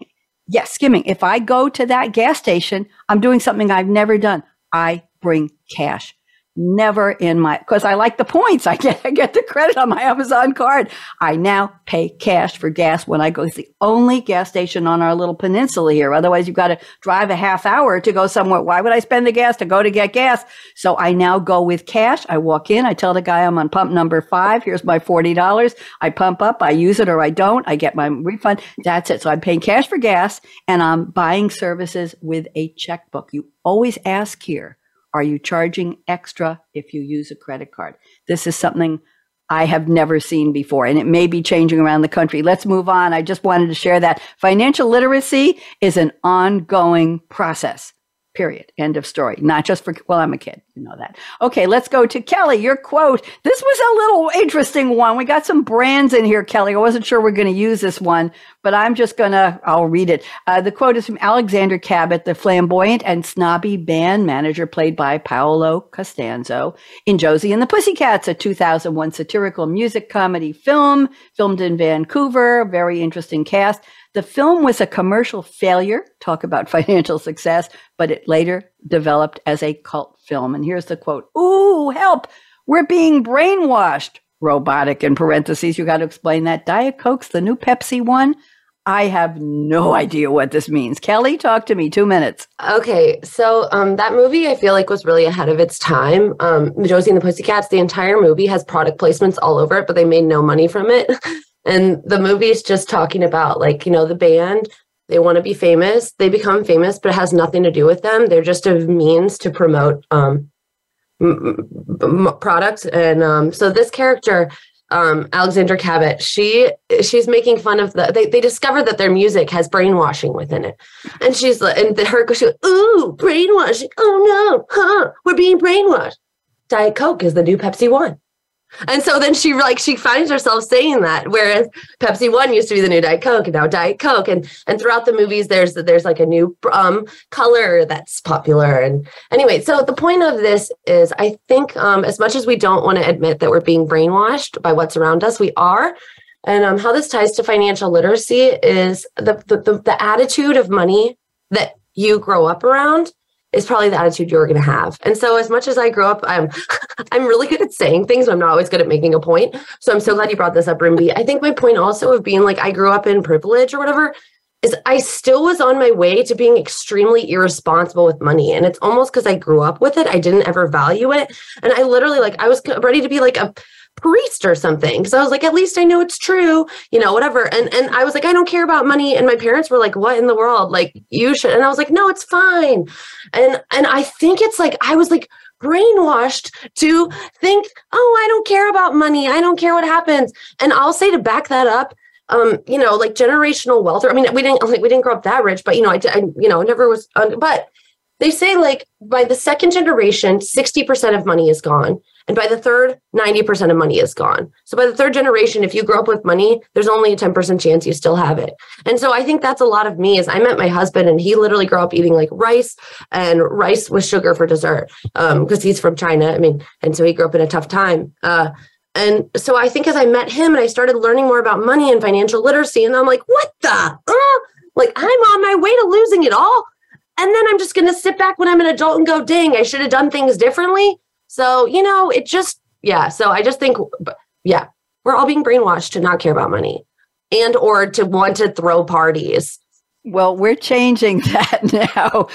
Speaker 2: Yes, skimming. If I go to that gas station, I'm doing something I've never done. I bring cash never in my because I like the points. I get I get the credit on my Amazon card. I now pay cash for gas when I go. It's the only gas station on our little peninsula here. Otherwise, you've got to drive a half hour to go somewhere. Why would I spend the gas to go to get gas? So I now go with cash. I walk in. I tell the guy I'm on pump number five. Here's my forty dollars. I pump up. I use it or I don't. I get my refund. That's it. So I'm paying cash for gas and I'm buying services with a checkbook. You always ask here are you charging extra if you use a credit card? This is something I have never seen before, and it may be changing around the country. Let's move on. I just wanted to share that financial literacy is an ongoing process. Period. End of story. Not just for, well, I'm a kid. You know that. Okay, let's go to Kelly. Your quote. This was a little interesting one. We got some brands in here, Kelly. I wasn't sure we are going to use this one, but I'm just going to, I'll read it. Uh, the quote is from Alexander Cabot, the flamboyant and snobby band manager played by Paulo Costanzo in Josie and the Pussycats, a 2001 satirical music comedy film filmed in Vancouver. Very interesting cast. The film was a commercial failure, talk about financial success, but it later developed as a cult film. And here's the quote Ooh, help! We're being brainwashed. Robotic in parentheses. You got to explain that. Diet Coke's the new Pepsi one. I have no idea what this means. Kelly, talk to me. Two minutes.
Speaker 6: Okay, so um, that movie I feel like was really ahead of its time. Um, Josie and the Pussycats. The entire movie has product placements all over it, but they made no money from it. And the movie is just talking about like, you know, the band, they want to be famous, they become famous, but it has nothing to do with them. They're just a means to promote um, m- m- products. And um, so this character, um, Alexandra Cabot, she she's making fun of the. They, they discovered that their music has brainwashing within it, and she's and her she goes, "Ooh, brainwashing! Oh no, huh? We're being brainwashed." Diet Coke is the new Pepsi One. And so then she like she finds herself saying that, whereas Pepsi One used to be the new Diet Coke, and now Diet Coke, and and throughout the movies, there's there's like a new um, color that's popular. And anyway, so the point of this is, I think um, as much as we don't want to admit that we're being brainwashed by what's around us, we are. And um, how this ties to financial literacy is the, the the the attitude of money that you grow up around is probably the attitude you're going to have. And so as much as I grew up, I'm I'm really good at saying things, but I'm not always good at making a point. So I'm so glad you brought this up, Rumbi. I think my point also of being like I grew up in privilege or whatever is I still was on my way to being extremely irresponsible with money. And it's almost because I grew up with it. I didn't ever value it. And I literally like I was ready to be like a priest or something because i was like at least i know it's true you know whatever and and i was like i don't care about money and my parents were like what in the world like you should and i was like no it's fine and and i think it's like i was like brainwashed to think oh i don't care about money i don't care what happens and i'll say to back that up um you know like generational wealth or i mean we didn't like we didn't grow up that rich but you know i, I you know never was but they say like by the second generation 60% of money is gone and by the third, 90% of money is gone. So by the third generation, if you grow up with money, there's only a 10% chance you still have it. And so I think that's a lot of me is I met my husband and he literally grew up eating like rice and rice with sugar for dessert because um, he's from China. I mean, and so he grew up in a tough time. Uh, and so I think as I met him and I started learning more about money and financial literacy, and I'm like, what the? Uh? Like I'm on my way to losing it all. And then I'm just going to sit back when I'm an adult and go, dang, I should have done things differently. So, you know, it just, yeah. So I just think, yeah, we're all being brainwashed to not care about money and or to want to throw parties
Speaker 2: well, we're changing that now.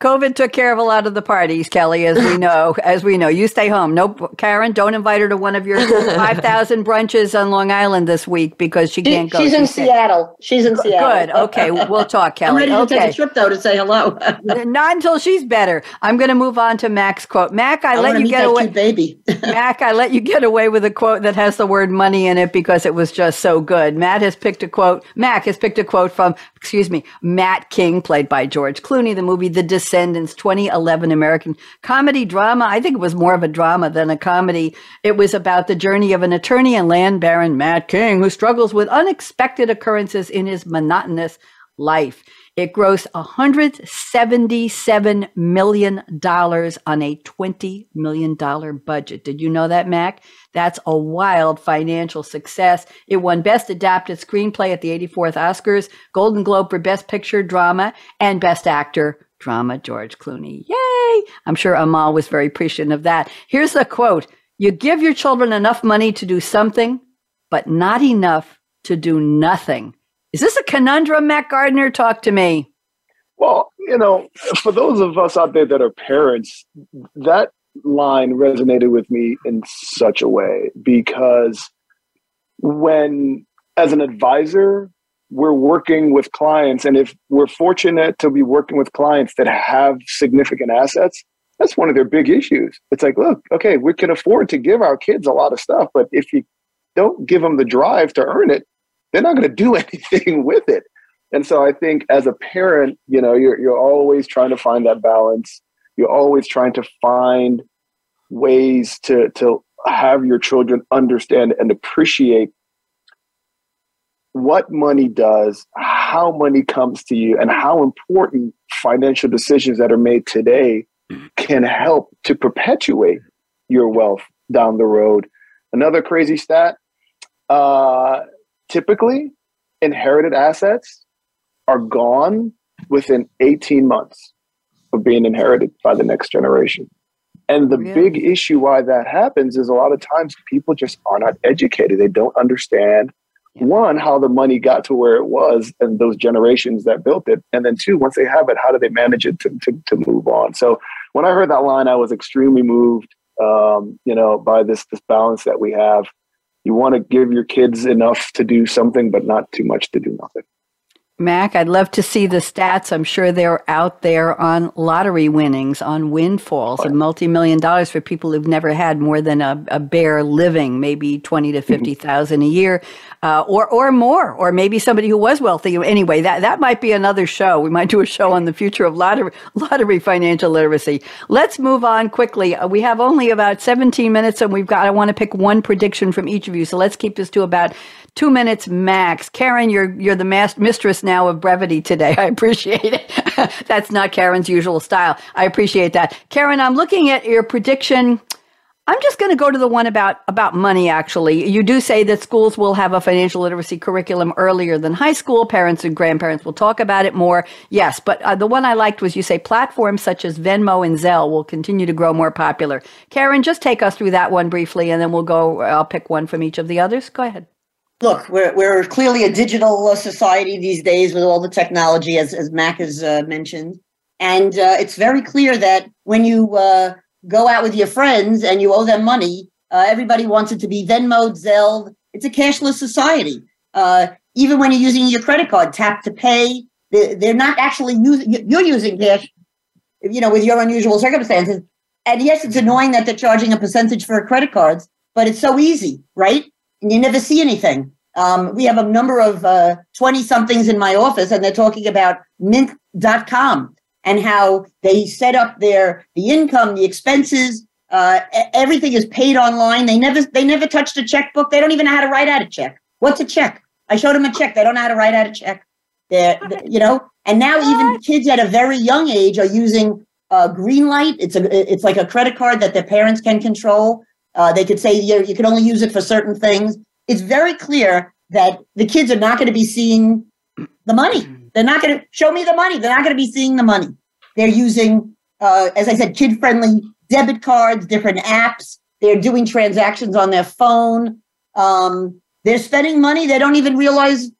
Speaker 2: COVID took care of a lot of the parties, Kelly, as we know. As we know, you stay home. No, Karen, don't invite her to one of your five thousand brunches on Long Island this week because she can't go.
Speaker 3: She's in Seattle. She's in Seattle.
Speaker 2: Good. Okay, we'll talk, Kelly.
Speaker 3: I'm ready
Speaker 2: to
Speaker 3: okay. take a trip though to say hello.
Speaker 2: Not until she's better. I'm going to move on to Mac's quote. Mac, I, I let you get away,
Speaker 3: baby.
Speaker 2: Mac, I let you get away with a quote that has the word money in it because it was just so good. Matt has picked a quote. Mac has picked a quote from, excuse me, Matt King played by George Clooney, the movie The Descendants, 2011 American comedy drama. I think it was more of a drama than a comedy. It was about the journey of an attorney and land baron, Matt King, who struggles with unexpected occurrences in his monotonous life. It grossed $177 million on a $20 million budget. Did you know that, Mac? That's a wild financial success. It won Best Adapted Screenplay at the 84th Oscars, Golden Globe for Best Picture Drama, and Best Actor Drama, George Clooney. Yay! I'm sure Amal was very appreciative of that. Here's a quote You give your children enough money to do something, but not enough to do nothing. Is this a conundrum, Mac Gardner? Talk to me.
Speaker 7: Well, you know, for those of us out there that are parents, that line resonated with me in such a way because when, as an advisor, we're working with clients, and if we're fortunate to be working with clients that have significant assets, that's one of their big issues. It's like, look, okay, we can afford to give our kids a lot of stuff, but if you don't give them the drive to earn it, they're not going to do anything with it. And so I think as a parent, you know, you're you're always trying to find that balance. You're always trying to find ways to to have your children understand and appreciate what money does, how money comes to you, and how important financial decisions that are made today can help to perpetuate your wealth down the road. Another crazy stat uh, typically, inherited assets are gone within 18 months of being inherited by the next generation. And the big issue why that happens is a lot of times people just are not educated. They don't understand one, how the money got to where it was and those generations that built it. And then two, once they have it, how do they manage it to, to, to move on? So when I heard that line, I was extremely moved, um, you know, by this, this balance that we have. You want to give your kids enough to do something, but not too much to do nothing.
Speaker 2: Mac, I'd love to see the stats. I'm sure they're out there on lottery winnings, on windfalls, and multi-million dollars for people who've never had more than a, a bare living, maybe twenty to fifty thousand a year, uh, or or more, or maybe somebody who was wealthy. Anyway, that that might be another show. We might do a show on the future of lottery lottery financial literacy. Let's move on quickly. Uh, we have only about 17 minutes, and we've got. I want to pick one prediction from each of you. So let's keep this to about two minutes max. Karen, you're you're the mas- mistress now of brevity today. I appreciate it. That's not Karen's usual style. I appreciate that. Karen, I'm looking at your prediction. I'm just going to go to the one about about money. Actually, you do say that schools will have a financial literacy curriculum earlier than high school. Parents and grandparents will talk about it more. Yes, but uh, the one I liked was you say platforms such as Venmo and Zelle will continue to grow more popular. Karen, just take us through that one briefly, and then we'll go. I'll pick one from each of the others. Go ahead
Speaker 3: look, we're, we're clearly a digital society these days with all the technology, as, as Mac has uh, mentioned. And uh, it's very clear that when you uh, go out with your friends and you owe them money, uh, everybody wants it to be Venmo, Zelle. It's a cashless society. Uh, even when you're using your credit card, tap to pay, they're not actually using, you're using cash, you know, with your unusual circumstances. And yes, it's annoying that they're charging a percentage for credit cards, but it's so easy, right? And you never see anything. Um, we have a number of 20 uh, somethings in my office, and they're talking about mint.com and how they set up their the income, the expenses, uh, everything is paid online. They never they never touched a checkbook. They don't even know how to write out a check. What's a check? I showed them a check. They don't know how to write out a check. They're, you know, and now even kids at a very young age are using uh, Greenlight. It's a it's like a credit card that their parents can control. Uh, they could say you, you can only use it for certain things. It's very clear that the kids are not going to be seeing the money. They're not going to show me the money. They're not going to be seeing the money. They're using, uh, as I said, kid friendly debit cards, different apps. They're doing transactions on their phone. Um, they're spending money. They don't even realize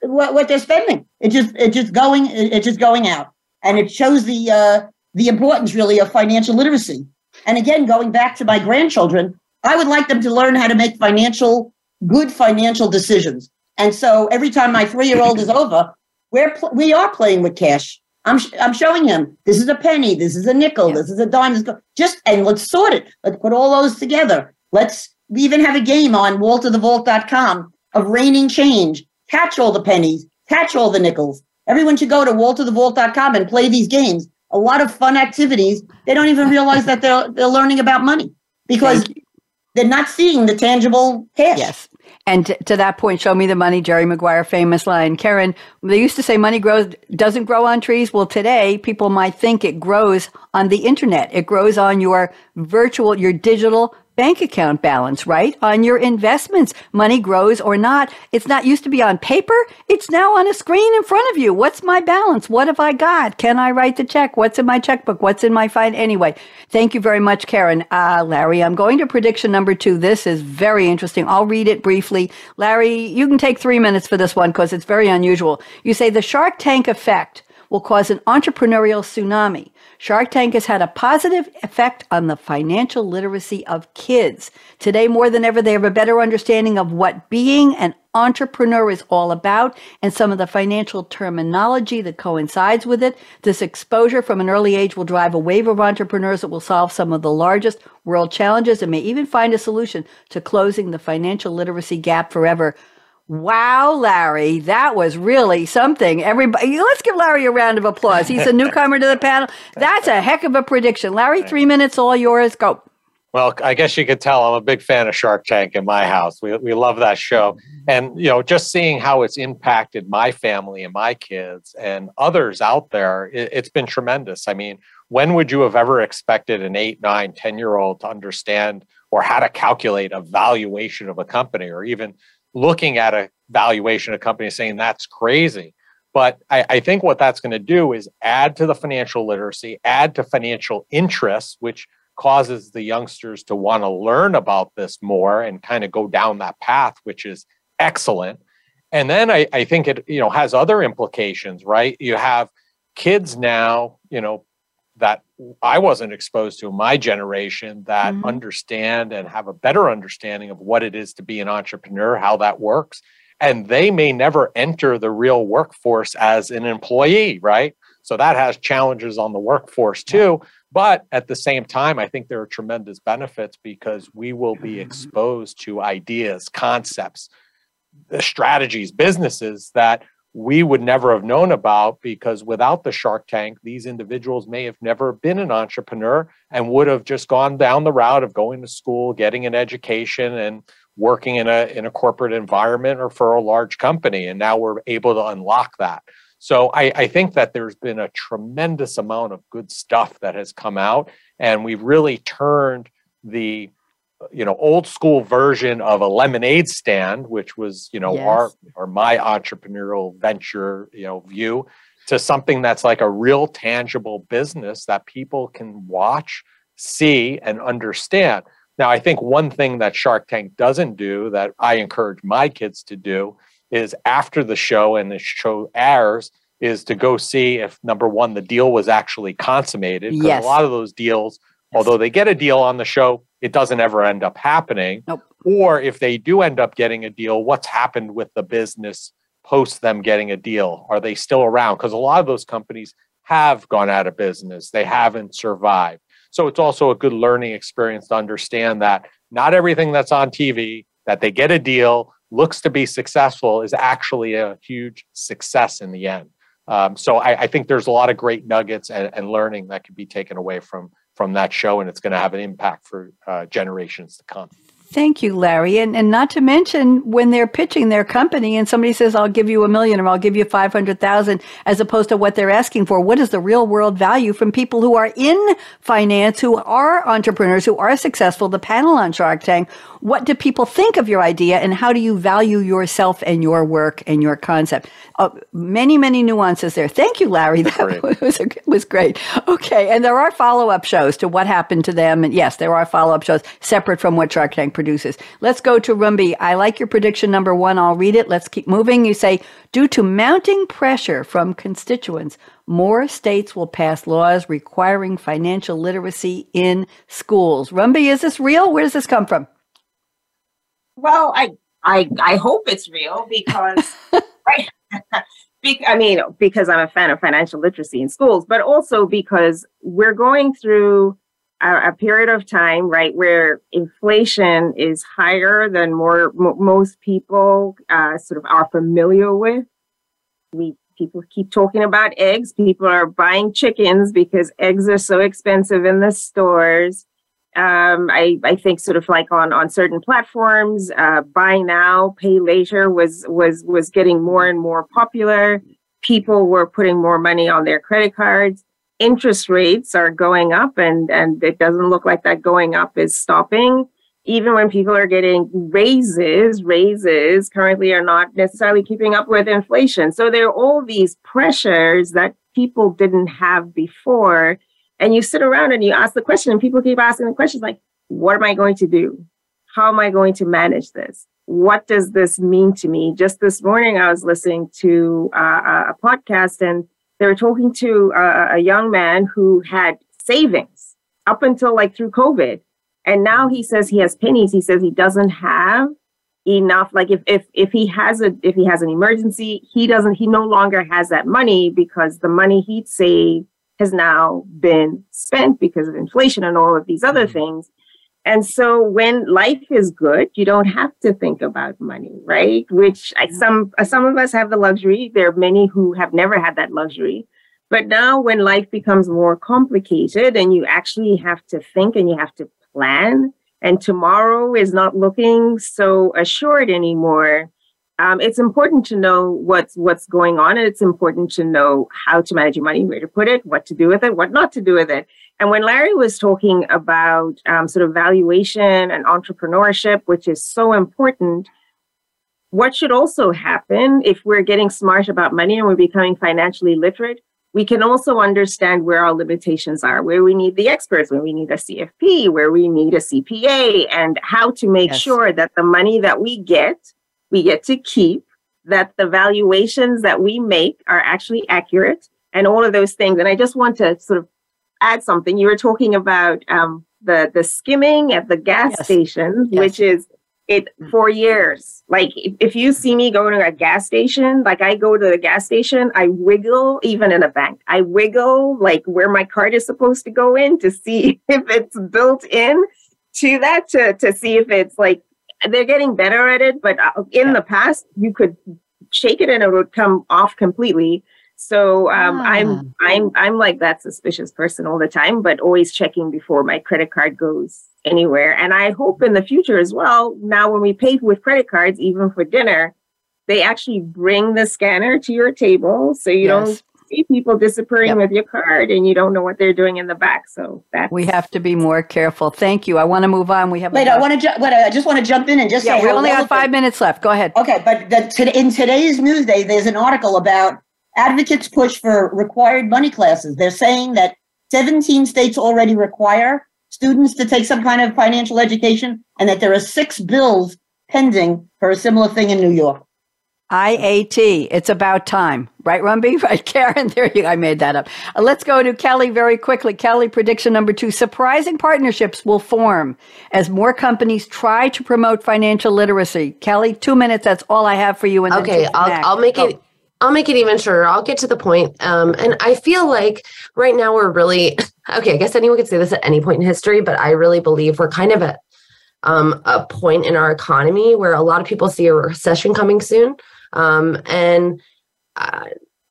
Speaker 3: what, what they're spending. It just it just going it's just going out, and it shows the uh, the importance really of financial literacy. And again, going back to my grandchildren, I would like them to learn how to make financial, good financial decisions. And so every time my three year old is over, we're pl- we are playing with cash. I'm, sh- I'm showing him this is a penny, this is a nickel, this is a dime. This go- just and let's sort it. Let's put all those together. Let's we even have a game on walterthevault.com of raining change. Catch all the pennies, catch all the nickels. Everyone should go to walterthevault.com and play these games. A lot of fun activities. They don't even realize that they're they're learning about money because they're not seeing the tangible cash.
Speaker 2: Yes. And to, to, that point, show me the money, Jerry Maguire, famous line. Karen, they used to say money grows doesn't grow on trees. Well, today people might think it grows on the internet. It grows on your virtual, your digital bank account balance, right? On your investments, money grows or not. It's not used to be on paper. It's now on a screen in front of you. What's my balance? What have I got? Can I write the check? What's in my checkbook? What's in my fine? Anyway, thank you very much, Karen. Uh, Larry, I'm going to prediction number two. This is very interesting. I'll read it briefly. Larry, you can take three minutes for this one because it's very unusual. You say the Shark Tank effect will cause an entrepreneurial tsunami. Shark Tank has had a positive effect on the financial literacy of kids. Today, more than ever, they have a better understanding of what being an entrepreneur is all about and some of the financial terminology that coincides with it. This exposure from an early age will drive a wave of entrepreneurs that will solve some of the largest world challenges and may even find a solution to closing the financial literacy gap forever. Wow, Larry, that was really something. Everybody, let's give Larry a round of applause. He's a newcomer to the panel. That's a heck of a prediction. Larry, three minutes, all yours. Go.
Speaker 4: Well, I guess you could tell I'm a big fan of Shark Tank in my house. We, we love that show. And, you know, just seeing how it's impacted my family and my kids and others out there, it, it's been tremendous. I mean, when would you have ever expected an eight, nine, 10 year old to understand or how to calculate a valuation of a company or even looking at a valuation of a company saying that's crazy. But I, I think what that's going to do is add to the financial literacy, add to financial interest, which causes the youngsters to want to learn about this more and kind of go down that path, which is excellent. And then I, I think it, you know, has other implications, right? You have kids now, you know, that I wasn't exposed to in my generation that mm-hmm. understand and have a better understanding of what it is to be an entrepreneur, how that works. and they may never enter the real workforce as an employee, right? So that has challenges on the workforce too. But at the same time, I think there are tremendous benefits because we will be exposed to ideas, concepts, strategies, businesses that we would never have known about because without the Shark Tank, these individuals may have never been an entrepreneur and would have just gone down the route of going to school, getting an education, and working in a in a corporate environment or for a large company. And now we're able to unlock that. So I, I think that there's been a tremendous amount of good stuff that has come out, and we've really turned the you know old school version of a lemonade stand which was you know yes. our or my entrepreneurial venture you know view to something that's like a real tangible business that people can watch see and understand now i think one thing that shark tank doesn't do that i encourage my kids to do is after the show and the show airs is to go see if number one the deal was actually consummated because yes. a lot of those deals although they get a deal on the show it doesn't ever end up happening.
Speaker 2: Nope.
Speaker 4: Or if they do end up getting a deal, what's happened with the business post them getting a deal? Are they still around? Because a lot of those companies have gone out of business, they haven't survived. So it's also a good learning experience to understand that not everything that's on TV, that they get a deal, looks to be successful, is actually a huge success in the end. Um, so I, I, think there's a lot of great nuggets and, and learning that can be taken away from from that show, and it's going to have an impact for uh, generations to come.
Speaker 2: Thank you, Larry. And, and not to mention when they're pitching their company and somebody says, I'll give you a million or I'll give you 500,000 as opposed to what they're asking for. What is the real world value from people who are in finance, who are entrepreneurs, who are successful? The panel on Shark Tank what do people think of your idea and how do you value yourself and your work and your concept? Uh, many, many nuances there. Thank you, Larry. That was, was great. Okay. And there are follow up shows to what happened to them. And yes, there are follow up shows separate from what Shark Tank produces. Let's go to Rumbi. I like your prediction number one. I'll read it. Let's keep moving. You say, due to mounting pressure from constituents, more states will pass laws requiring financial literacy in schools. Rumbi, is this real? Where does this come from?
Speaker 5: Well, I I I hope it's real because right. I mean, because I'm a fan of financial literacy in schools, but also because we're going through a, a period of time, right, where inflation is higher than more m- most people uh, sort of are familiar with. We people keep talking about eggs. People are buying chickens because eggs are so expensive in the stores um, I, I think sort of like on, on certain platforms, uh, buy now, pay later was, was, was getting more and more popular. People were putting more money on their credit cards. Interest rates are going up and, and it doesn't look like that going up is stopping. Even when people are getting raises, raises currently are not necessarily keeping up with inflation. So there are all these pressures that people didn't have before and you sit around and you ask the question, and people keep asking the questions like, what am I going to do? How am I going to manage this? What does this mean to me? Just this morning, I was listening to uh, a podcast, and they were talking to a, a young man who had savings up until like through COVID. And now he says he has pennies. He says he doesn't have enough like if if if he has a if he has an emergency he doesn't he no longer has that money because the money he'd saved has now been spent because of inflation and all of these other mm-hmm. things. And so when life is good, you don't have to think about money, right? Which I, some some of us have the luxury. There are many who have never had that luxury. But now when life becomes more complicated and you actually have to think and you have to plan and tomorrow is not looking so assured anymore, um, it's important to know what's what's going on, and it's important to know how to manage your money, where to put it, what to do with it, what not to do with it. And when Larry was talking about um, sort of valuation and entrepreneurship, which is so important, what should also happen if we're getting smart about money and we're becoming financially literate? We can also understand where our limitations are, where we need the experts, where we need a CFP, where we need a CPA, and how to make yes. sure that the money that we get we get to keep, that the valuations that we make are actually accurate, and all of those things. And I just want to sort of add something. You were talking about um, the the skimming at the gas yes. stations, yes. which is it for years. Like if, if you see me going to a gas station, like I go to the gas station, I wiggle even in a bank. I wiggle like where my card is supposed to go in to see if it's built in to that to to see if it's like they're getting better at it. But uh, in the past, you could shake it and it would come off completely. So um, ah. I'm I'm I'm like that suspicious person all the time, but always checking before my credit card goes anywhere. And I hope in the future as well. Now, when we pay with credit cards, even for dinner, they actually bring the scanner to your table, so you yes. don't see people disappearing yep. with your card and you don't know what they're doing in the back. So that
Speaker 2: we have to be more careful. Thank you. I want to move on. We have
Speaker 3: wait. I want to. Ju- wait, I just want to jump in and just
Speaker 2: yeah,
Speaker 3: say
Speaker 2: we only have five minutes left. Go ahead.
Speaker 3: Okay, but the, to, in today's Newsday, there's an article about advocates push for required money classes. They're saying that 17 states already require students to take some kind of financial education, and that there are six bills pending for a similar thing in New York.
Speaker 2: IAT. It's about time, right, Rumbi? Right, Karen? There you. I made that up. Uh, let's go to Kelly very quickly. Kelly, prediction number two: surprising partnerships will form as more companies try to promote financial literacy. Kelly, two minutes. That's all I have for you.
Speaker 6: And okay, I'll, I'll make go. it. I'll make it even shorter. I'll get to the point. Um, and I feel like right now we're really okay. I guess anyone could say this at any point in history, but I really believe we're kind of at um, a point in our economy where a lot of people see a recession coming soon. Um, and uh,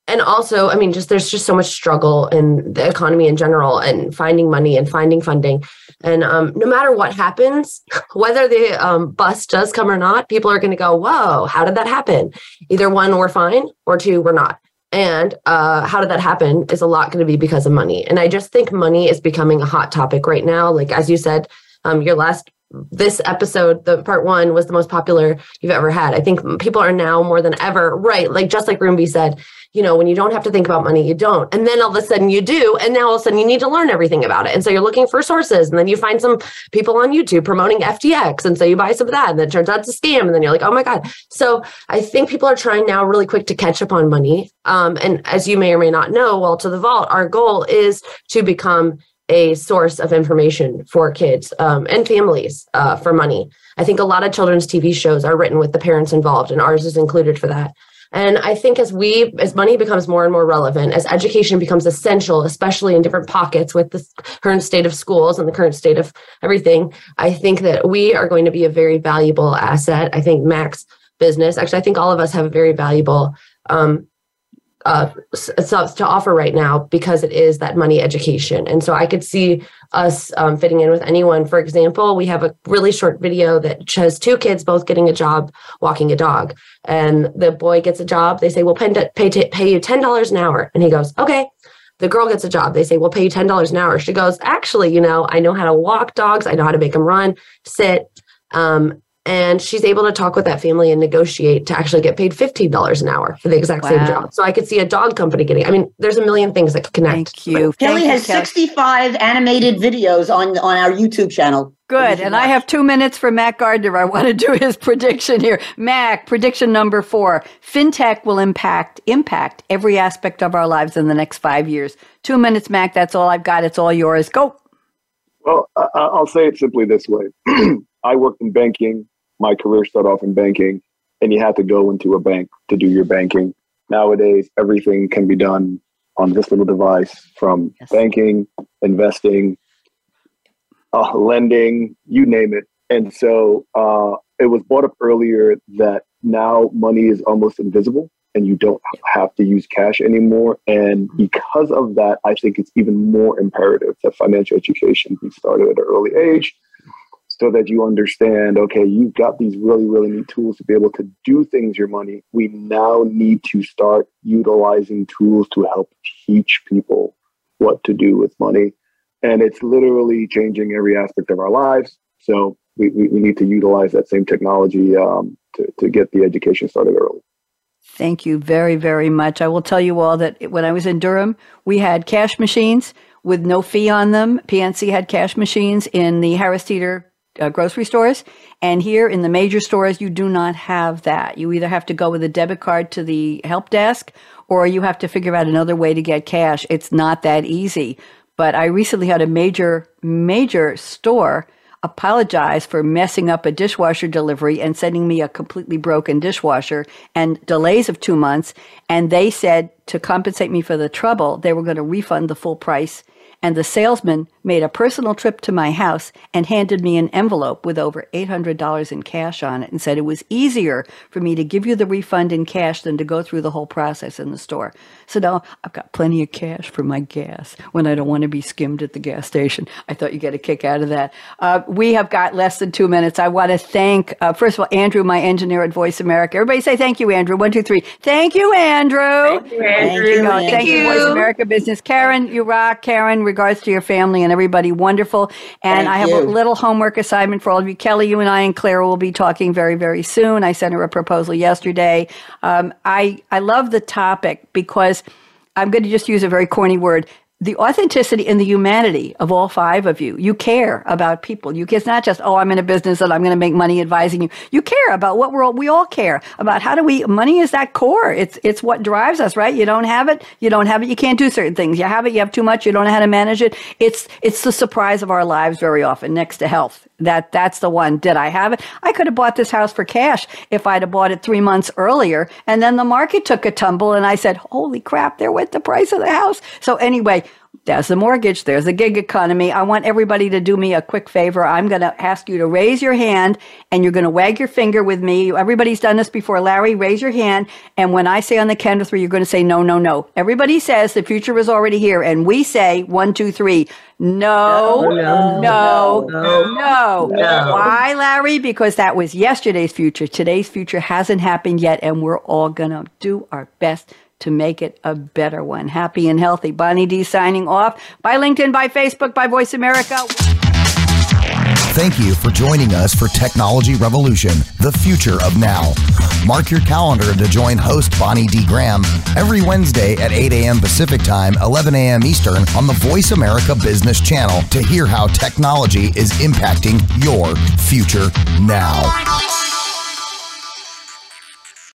Speaker 6: and also, I mean, just there's just so much struggle in the economy in general, and finding money and finding funding. And um, no matter what happens, whether the um, bus does come or not, people are going to go, "Whoa, how did that happen?" Either one, we're fine, or two, we're not. And uh, how did that happen is a lot going to be because of money. And I just think money is becoming a hot topic right now. Like as you said, um, your last this episode, the part one, was the most popular you've ever had. I think people are now more than ever, right? Like just like Rumbi said, you know, when you don't have to think about money, you don't. And then all of a sudden you do. And now all of a sudden you need to learn everything about it. And so you're looking for sources. And then you find some people on YouTube promoting FTX. And so you buy some of that. And then it turns out it's a scam. And then you're like, oh my God. So I think people are trying now really quick to catch up on money. Um, and as you may or may not know, Walter the Vault, our goal is to become a source of information for kids um, and families uh, for money. I think a lot of children's TV shows are written with the parents involved, and ours is included for that. And I think as we, as money becomes more and more relevant, as education becomes essential, especially in different pockets with the current state of schools and the current state of everything, I think that we are going to be a very valuable asset. I think Mac's business, actually, I think all of us have a very valuable um, uh, to offer right now because it is that money education. And so I could see us um, fitting in with anyone. For example, we have a really short video that has two kids both getting a job walking a dog. And the boy gets a job. They say, we'll pay, pay, pay you $10 an hour. And he goes, okay. The girl gets a job. They say, we'll pay you $10 an hour. She goes, actually, you know, I know how to walk dogs. I know how to make them run, sit. Um, and she's able to talk with that family and negotiate to actually get paid $15 an hour for the exact wow. same job. So I could see a dog company getting, I mean, there's a million things that could connect.
Speaker 2: Thank you.
Speaker 3: Kelly
Speaker 2: Thank
Speaker 3: has
Speaker 2: you,
Speaker 3: 65 animated videos on, on our YouTube channel.
Speaker 2: Good. And watch. I have two minutes for Mac Gardner. I want to do his prediction here. Mac, prediction number four. FinTech will impact, impact every aspect of our lives in the next five years. Two minutes, Mac. That's all I've got. It's all yours. Go.
Speaker 7: Well, I'll say it simply this way. I worked in banking my career started off in banking and you had to go into a bank to do your banking. Nowadays, everything can be done on this little device from yes. banking, investing, uh, lending, you name it. And so uh, it was brought up earlier that now money is almost invisible and you don't have to use cash anymore. And because of that, I think it's even more imperative that financial education be started at an early age so that you understand okay you've got these really really neat tools to be able to do things your money we now need to start utilizing tools to help teach people what to do with money and it's literally changing every aspect of our lives so we, we, we need to utilize that same technology um, to, to get the education started early
Speaker 2: Thank you very, very much. I will tell you all that when I was in Durham, we had cash machines with no fee on them. PNC had cash machines in the Harris Teeter uh, grocery stores. And here in the major stores, you do not have that. You either have to go with a debit card to the help desk or you have to figure out another way to get cash. It's not that easy. But I recently had a major, major store apologize for messing up a dishwasher delivery and sending me a completely broken dishwasher and delays of two months. And they said to compensate me for the trouble, they were going to refund the full price and the salesman made a personal trip to my house and handed me an envelope with over $800 in cash on it and said it was easier for me to give you the refund in cash than to go through the whole process in the store. So now I've got plenty of cash for my gas when I don't want to be skimmed at the gas station. I thought you'd get a kick out of that. Uh, we have got less than two minutes. I want to thank, uh, first of all, Andrew, my engineer at Voice America. Everybody say thank you, Andrew. One, two, three. Thank you, Andrew.
Speaker 5: Thank you, Andrew.
Speaker 3: Thank you,
Speaker 2: Thank,
Speaker 3: Thank
Speaker 2: you,
Speaker 3: you.
Speaker 2: Voice America Business. Karen, you rock. Karen, regards to your family and everybody. Wonderful. And
Speaker 3: Thank
Speaker 2: I have
Speaker 3: you.
Speaker 2: a little homework assignment for all of you. Kelly, you and I and Claire will be talking very, very soon. I sent her a proposal yesterday. Um, I, I love the topic because I'm going to just use a very corny word. The authenticity and the humanity of all five of you. You care about people. You, it's not just, oh, I'm in a business and I'm going to make money advising you. You care about what we're all, we all care about. How do we, money is that core. It's, it's what drives us, right? You don't have it. You don't have it. You can't do certain things. You have it. You have too much. You don't know how to manage it. It's, it's the surprise of our lives very often next to health. That, that's the one. Did I have it? I could have bought this house for cash if I'd have bought it three months earlier. And then the market took a tumble and I said, holy crap, there went the price of the house. So anyway, there's the mortgage. There's the gig economy. I want everybody to do me a quick favor. I'm going to ask you to raise your hand and you're going to wag your finger with me. Everybody's done this before. Larry, raise your hand. And when I say on the count of three, you're going to say no, no, no. Everybody says the future is already here. And we say one, two, three. No,
Speaker 6: No,
Speaker 2: no,
Speaker 6: no,
Speaker 2: no.
Speaker 6: no.
Speaker 2: Why, Larry? Because that was yesterday's future. Today's future hasn't happened yet. And we're all going to do our best to make it a better one. Happy and healthy. Bonnie D signing off. By LinkedIn, by Facebook, by Voice America.
Speaker 1: Thank you for joining us for Technology Revolution, the future of now. Mark your calendar to join host Bonnie D. Graham every Wednesday at 8 a.m. Pacific Time, 11 a.m. Eastern on the Voice America Business Channel to hear how technology is impacting your future now.